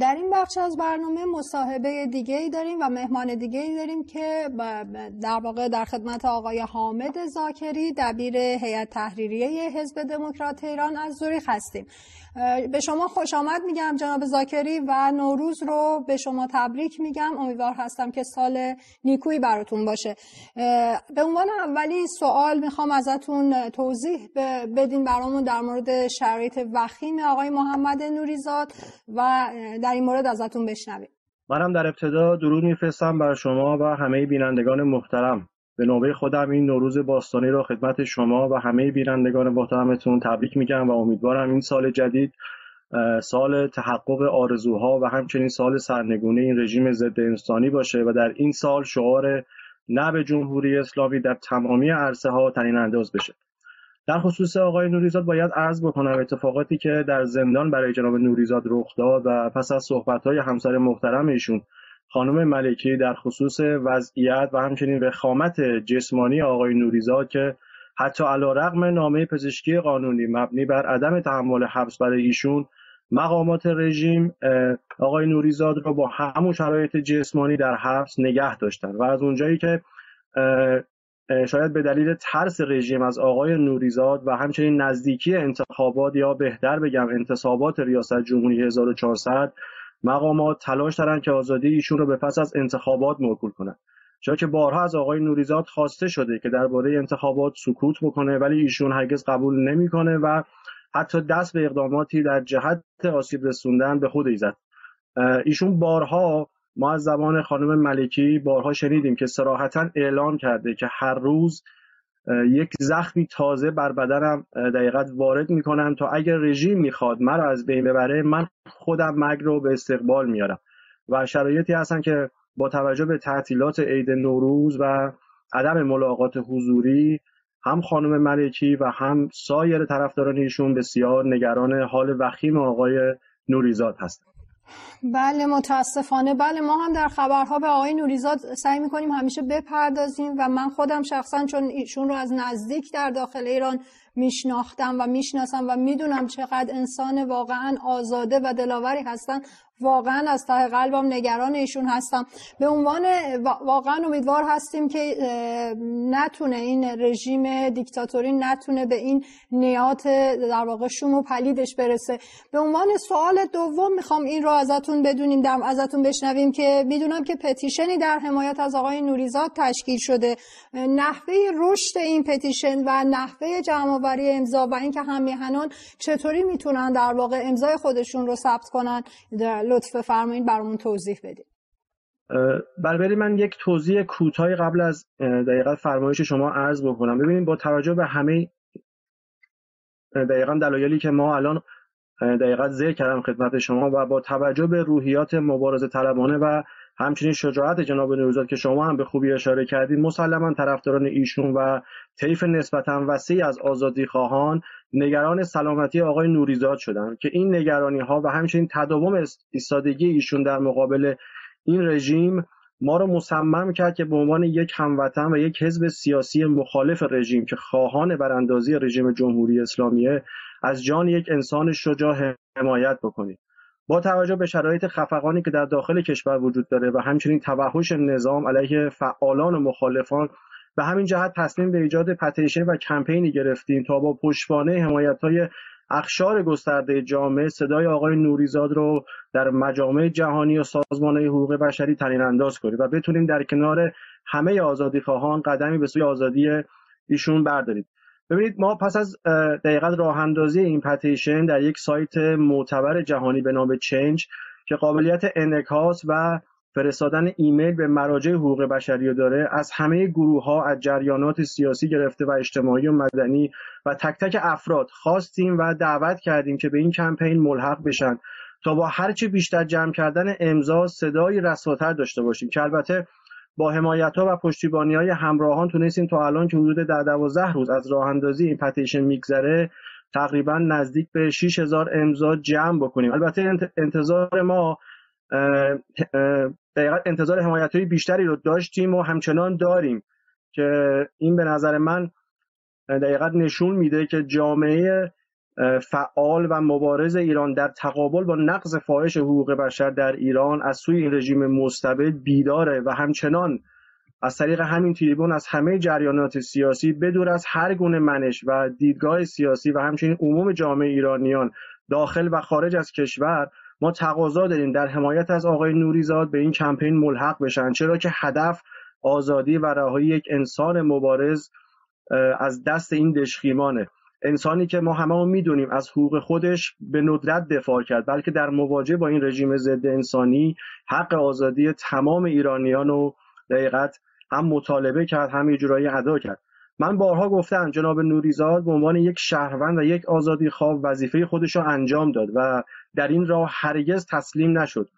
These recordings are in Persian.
در این بخش از برنامه مصاحبه دیگه ای داریم و مهمان دیگه ای داریم که در واقع در خدمت آقای حامد زاکری دبیر هیئت تحریریه حزب دموکرات ایران از زوریخ هستیم. به شما خوش آمد میگم جناب زاکری و نوروز رو به شما تبریک میگم. امیدوار هستم که سال نیکویی براتون باشه. به عنوان اولین سوال می‌خوام ازتون توضیح بدین برامون در مورد شرایط وخیم آقای محمد نوریزاد و در این مورد ازتون بشنویم. منم در ابتدا درود میفرستم بر شما و همه بینندگان محترم. به نوبه خودم این نوروز باستانی را خدمت شما و همه بینندگان محترمتون تبریک میگم و امیدوارم این سال جدید سال تحقق آرزوها و همچنین سال سرنگونی این رژیم ضد انسانی باشه و در این سال شعار نه به جمهوری اسلامی در تمامی عرصه ها تعیین انداز بشه. در خصوص آقای نوریزاد باید عرض بکنم اتفاقاتی که در زندان برای جناب نوریزاد رخ داد و پس از صحبت‌های همسر محترم ایشون خانم ملکی در خصوص وضعیت و همچنین وخامت جسمانی آقای نوریزاد که حتی علا رقم نامه پزشکی قانونی مبنی بر عدم تحمل حبس برای ایشون مقامات رژیم آقای نوریزاد را با همون شرایط جسمانی در حبس نگه داشتن. و از اونجایی که شاید به دلیل ترس رژیم از آقای نوریزاد و همچنین نزدیکی انتخابات یا بهتر بگم انتصابات ریاست جمهوری 1400 مقامات تلاش دارن که آزادی ایشون رو به پس از انتخابات موکول کنند. چرا که بارها از آقای نوریزاد خواسته شده که درباره انتخابات سکوت بکنه ولی ایشون هرگز قبول نمی‌کنه و حتی دست به اقداماتی در جهت آسیب رسوندن به خود ایزد. ایشون بارها ما از زبان خانم ملکی بارها شنیدیم که سراحتا اعلام کرده که هر روز یک زخمی تازه بر بدنم دقیقت وارد می‌کنم تا اگر رژیم می‌خواد مرا از بین ببره من خودم مرگ رو به استقبال میارم. و شرایطی هستن که با توجه به تعطیلات عید نوروز و عدم ملاقات حضوری هم خانم ملکی و هم سایر طرفداران ایشون بسیار نگران حال وخیم آقای نوریزاد هستند بله متاسفانه. بله ما هم در خبرها به آقای نوریزاد سعی می‌کنیم همیشه بپردازیم و من خودم شخصا چون ایشون رو از نزدیک در داخل ایران میشناختم و می‌شناسم و می‌دونم چقدر انسان واقعا آزاده و دلاوری هستن واقعا از ته قلبم نگران ایشون هستم. به عنوان واقعا امیدوار هستیم که نتونه این رژیم دیکتاتوری نتونه به این نیات در واقع شوم و پلیدش برسه. به عنوان سوال دوم می‌خوام این رو ازتون بدونیم در ازتون بشنویم که می‌دونم که پتیشنی در حمایت از آقای نوریزاد تشکیل شده. نحوه رشد این پتیشن و نحوه جمعآوری امضا و اینکه همیهنان چطوری می‌تونن در واقع امضای خودشون رو ثبت کنن لطف فرمایید برامون توضیح بدید برای من یک توضیح کوتاهی قبل از دقیقا فرمایش شما عرض بکنم. ببینید با توجه به همه دقیقا دلایلی که ما الان دقیقا ذکر کردم خدمت شما و با توجه به روحیات مبارزه طلبانه و همچنین شجاعت جناب نوروزاد که شما هم به خوبی اشاره کردید مسلما طرفداران ایشون و طیف نسبتا وسیع از آزادی خواهان نگران سلامتی آقای نوریزاد شدن که این نگرانی ها و همچنین تداوم ایستادگی ایشون در مقابل این رژیم ما رو مصمم کرد که به عنوان یک هموطن و یک حزب سیاسی مخالف رژیم که خواهان براندازی رژیم جمهوری اسلامیه از جان یک انسان شجاع حمایت بکنیم. با توجه به شرایط خفقانی که در داخل کشور وجود داره و همچنین توحش نظام علیه فعالان و مخالفان به همین جهت تصمیم به ایجاد پتیشن و کمپینی گرفتیم تا با پشتوانه حمایت های اخشار گسترده جامعه صدای آقای نوریزاد رو در مجامع جهانی و سازمان حقوق بشری تنین انداز کنیم و بتونیم در کنار همه آزادی خواهان قدمی به سوی آزادی ایشون برداریم. ببینید ما پس از دقیقا راه اندازی این پتیشن در یک سایت معتبر جهانی به نام چنج که قابلیت انعکاس و فرستادن ایمیل به مراجع حقوق بشری داره از همه گروه ها از جریانات سیاسی گرفته و اجتماعی و مدنی و تک تک افراد خواستیم و دعوت کردیم که به این کمپین ملحق بشن تا با هرچه بیشتر جمع کردن امضا صدای رساتر داشته باشیم. که البته با حمایت ها و پشتیبانی های همراهان تونستیم تا الان که حدود در دوازده روز از راه اندازی این پتیشن میگذره تقریبا نزدیک به 6000 امضا جمع بکنیم. البته انتظار ما دقیقا انتظار حمایت های بیشتری رو داشتیم و همچنان داریم که این به نظر من دقیقا نشون میده که جامعه فعال و مبارز ایران در تقابل با نقض فاحش حقوق بشر در ایران از سوی این رژیم مستبد بیداره و همچنان از طریق همین تریبون از همه جریانات سیاسی بدور از هر گونه منش و دیدگاه سیاسی و همچنین عموم جامعه ایرانیان داخل و خارج از کشور ما تقاضا داریم در حمایت از آقای نوریزاد به این کمپین ملحق بشن چرا که هدف آزادی و رهایی یک انسان مبارز از دست این دشخیمانه. انسانی که ما همه می‌دونیم از حقوق خودش به ندرت دفاع کرد بلکه در مواجهه با این رژیم ضد انسانی حق آزادی تمام ایرانیان رو دقیقت هم مطالبه کرد هم یه جورایی ادا کرد. من بارها گفتم جناب نوریزاد به عنوان یک شهروند و یک آزادی خواب وظیفه خودش رو انجام داد و در این راه هرگز تسلیم نشد.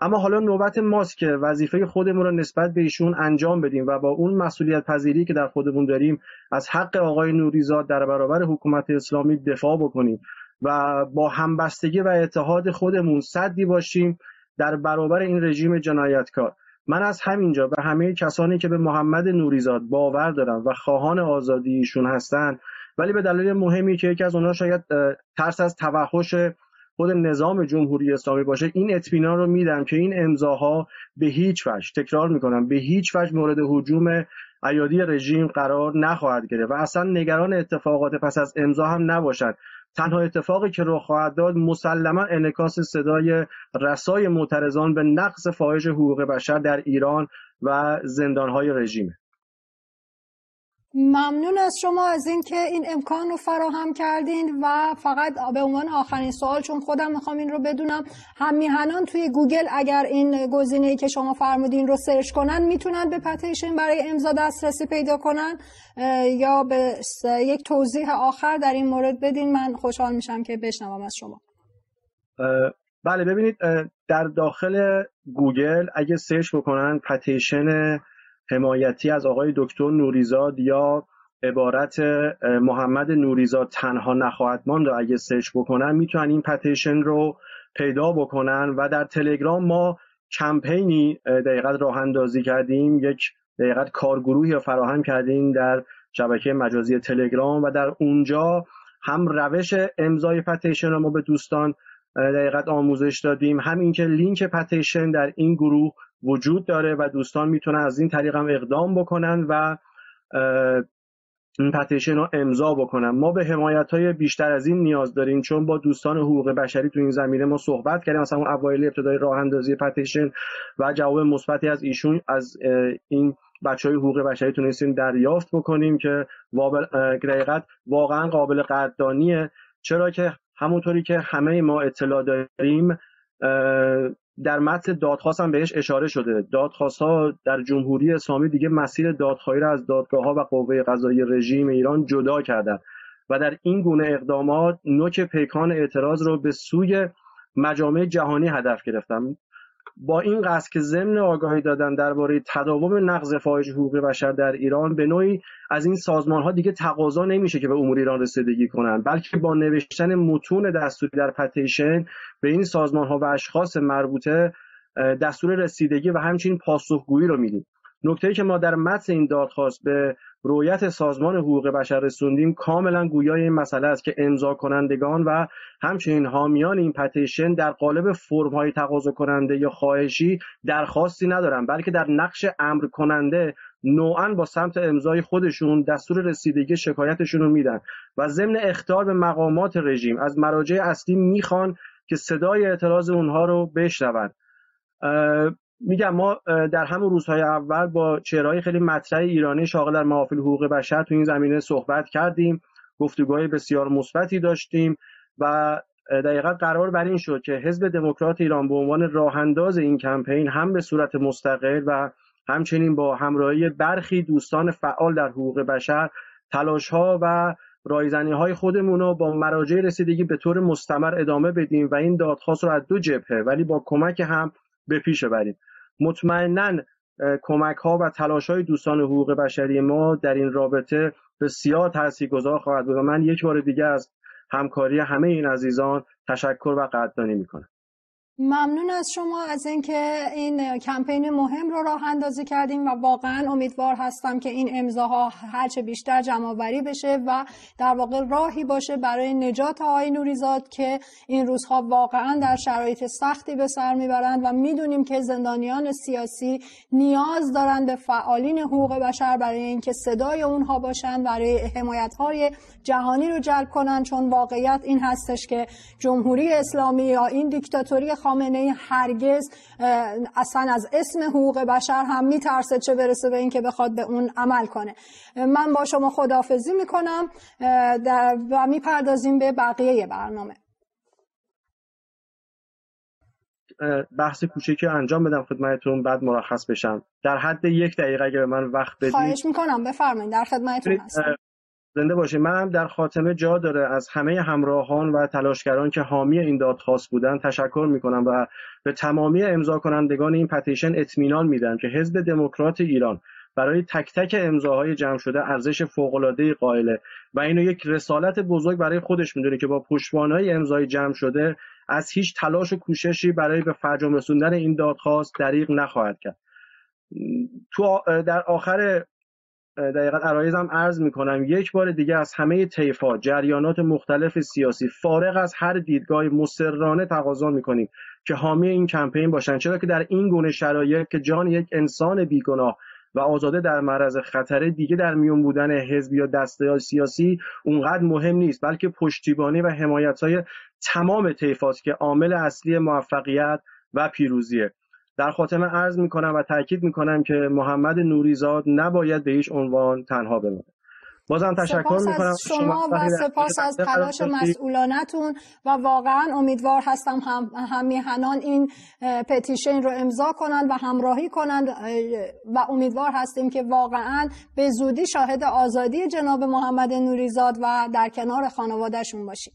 اما حالا نوبت ماست که وظیفه خودمون رو نسبت به ایشون انجام بدیم و با اون مسئولیت پذیری که در خودمون داریم از حق آقای نوریزاد در برابر حکومت اسلامی دفاع بکنیم و با همبستگی و اتحاد خودمون صدی باشیم در برابر این رژیم جنایتکار. من از همینجا به همه کسانی که به محمد نوریزاد باور دارن و خواهان آزادی ایشون هستند ولی به دلیل مهمی که یکی از اونها شاید ترس از توحش خود نظام جمهوری اسلامی باشه این اطمینان رو میدم که این امضاها به هیچ وجه تکرار می‌کنم به هیچ وجه مورد حجوم ایادی رژیم قرار نخواهد گرفت و اصلا نگران اتفاقات پس از امضا هم نباشد. تنها اتفاقی که رخ خواهد داد مسلما انعکاس صدای رسای معترضان به نقض فاحش حقوق بشر در ایران و زندانهای رژیمه. ممنون از شما از اینکه این امکان رو فراهم کردین و فقط به عنوان آخرین سوال چون خودم می‌خوام این رو بدونم هم میهنان توی گوگل اگر این گزینه که شما فرمودین رو search کنن می‌تونن به petition برای امضا دسترسی پیدا کنن؟ یا به یک توضیح آخر در این مورد بدین من خوشحال میشم که بشنوم از شما. بله ببینید در داخل گوگل اگه search بکنن petition حمایتی از آقای دکتر نوریزاد یا عبارت محمد نوریزاد تنها نخواهد ماند رو اگه search بکنن می‌تونن این petition رو پیدا بکنن و در تلگرام ما کمپینی در حقیقت راه اندازی کردیم یک در حقیقت کارگروهی فراهم کردیم در شبکه مجازی تلگرام و در اونجا هم روش امضای petition رو ما به دوستان در حقیقت آموزش دادیم هم اینکه لینک petition در این گروه وجود داره و دوستان می‌تونن از این طریق هم اقدام بکنن و این پتیشن رو امضا بکنن. ما به حمایت های بیشتر از این نیاز داریم چون با دوستان حقوق بشری تو این زمینه ما صحبت کردیم. مثلا اون اوایل ابتدای راه اندازی پتیشن و جواب مثبتی از ایشون از این بچه های حقوق بشری تونستیم دریافت بکنیم که واقعا قابل قدردانیه. چرا که همونطوری که همه ما اطلاع داریم در متن دادخواست هم بهش اشاره شده. دادخواست ها در جمهوری اسلامی دیگه مسیر دادخواهی را از دادگاه ها و قوه قضایی رژیم ایران جدا کردن و در این گونه اقدامات نوک پیکان اعتراض رو به سوی مجامع جهانی هدف گرفتن با این قصد که ضمن آگاهی دادن درباره تداوم نقض فاحش حقوق بشر در ایران به نوعی از این سازمان ها دیگه تقاضا نمیشه که به امور ایران رسیدگی کنند بلکه با نوشتن متون دستوری در پتیشن به این سازمان ها و اشخاص مربوطه دستور رسیدگی و همچنین پاسخگویی رو میدیم. نکته که ما در متن این دادخواست به رویت سازمان حقوق بشر رسوندیم کاملا گویای این مسئله است که امضا کنندگان و همچنین حامیان این پتیشن در قالب فرم های تقاضا کننده یا خواهشی درخواستی ندارن بلکه در نقش امر کننده نوعا با سمت امضای خودشون دستور رسیدگی شکایتشون رو میدن و ضمن اختار به مقامات رژیم از مراجع اصلی می‌خوان که صدای اعتراض اونها رو بشنوند میگم ما در همون روزهای اول با چهرهای خیلی مطرح ایرانی شاغل در محافل حقوق بشر تو این زمینه صحبت کردیم گفتگوهای بسیار مثبتی داشتیم و دقیقا قرار بر این شد که حزب دموکرات ایران به عنوان راه انداز این کمپین هم به صورت مستقل و همچنین با همراهی برخی دوستان فعال در حقوق بشر تلاش ها و رایزنی های خودمون رو با مراجع رسیدگی به طور مستمر ادامه بدیم و این دادخواست رو از دو جبهه ولی با کمک هم به پیش بریم مطمئنا کمک ها و تلاش های دوستان حقوق بشری ما در این رابطه بسیار تاثیرگذار خواهد بود و من یک بار دیگه از همکاری همه این عزیزان تشکر و قدردانی می‌کنم. ممنون از شما از اینکه این کمپین مهم رو راه اندازی کردیم و واقعا امیدوار هستم که این امضاها هرچه بیشتر جمع بشه و در واقع راهی باشه برای نجات آقای نوریزاد که این روزها واقعا در شرایط سختی به سر می‌برند و می‌دونیم که زندانیان سیاسی نیاز دارند به فعالین حقوق بشر برای اینکه صدای اونها باشند برای حمایت های جهانی رو جلب کنند چون واقعیت این هستش که جمهوری اسلامی یا این دیکتاتوری خامنه هرگز اصلا از اسم حقوق بشر هم میترسه چه برسه به اینکه بخواد به اون عمل کنه. من با شما خدافزی می‌کنم و می‌پردازیم به بقیه برنامه. بحث کوچکی انجام بدم خدمتتون بعد مرخص بشم. در حد یک دقیقه اگه به من وقت بدید. خواهش می‌کنم بفرمایید در خدمتتون هستم. زنده باشه. من هم در خاتمه جا داره. از همه همراهان و تلاشگران که حامی این دادخواست بودن تشکر می‌کنم و به تمامی امضا کنندگان این پتیشن اطمینان میدم که حزب دموکرات ایران برای تک تک امضاهای جمع شده ارزش فوق‌العاده قائله و اینو یک رسالت بزرگ برای خودش می‌دونه که با پشتوانهای امضای جمع شده از هیچ تلاش و کوششی برای به فرجام رسوندن این دادخواست دریغ نخواهد کرد. تو در آخر دقیقا عرایزم عرض می‌کنم یک بار دیگه از همه طیفا جریانات مختلف سیاسی فارغ از هر دیدگاه مسررانه تقاضا می‌کنیم که حامی این کمپین باشن. چرا که در این گونه شرایط که جان یک انسان بیگناه و آزاده در معرض خطر دیگه در میون بودن حزب یا دسته سیاسی اونقدر مهم نیست بلکه پشتیبانی و حمایت های تمام طیفاست که عامل اصلی موفقیت و پیروزیه. در خاتمه عرض می‌کنم و تاکید می‌کنم که محمد نوریزاد نباید به هیچ عنوان تنها بماند. بازم تشکر می‌کنم. از شما و سپاس از تلاش مسئولانتون و واقعا امیدوار هستم هم همیهنان این پتیشن رو امضا کنند و همراهی کنند و امیدوار هستیم که واقعا به زودی شاهد آزادی جناب محمد نوریزاد و در کنار خانوادهشون باشیم.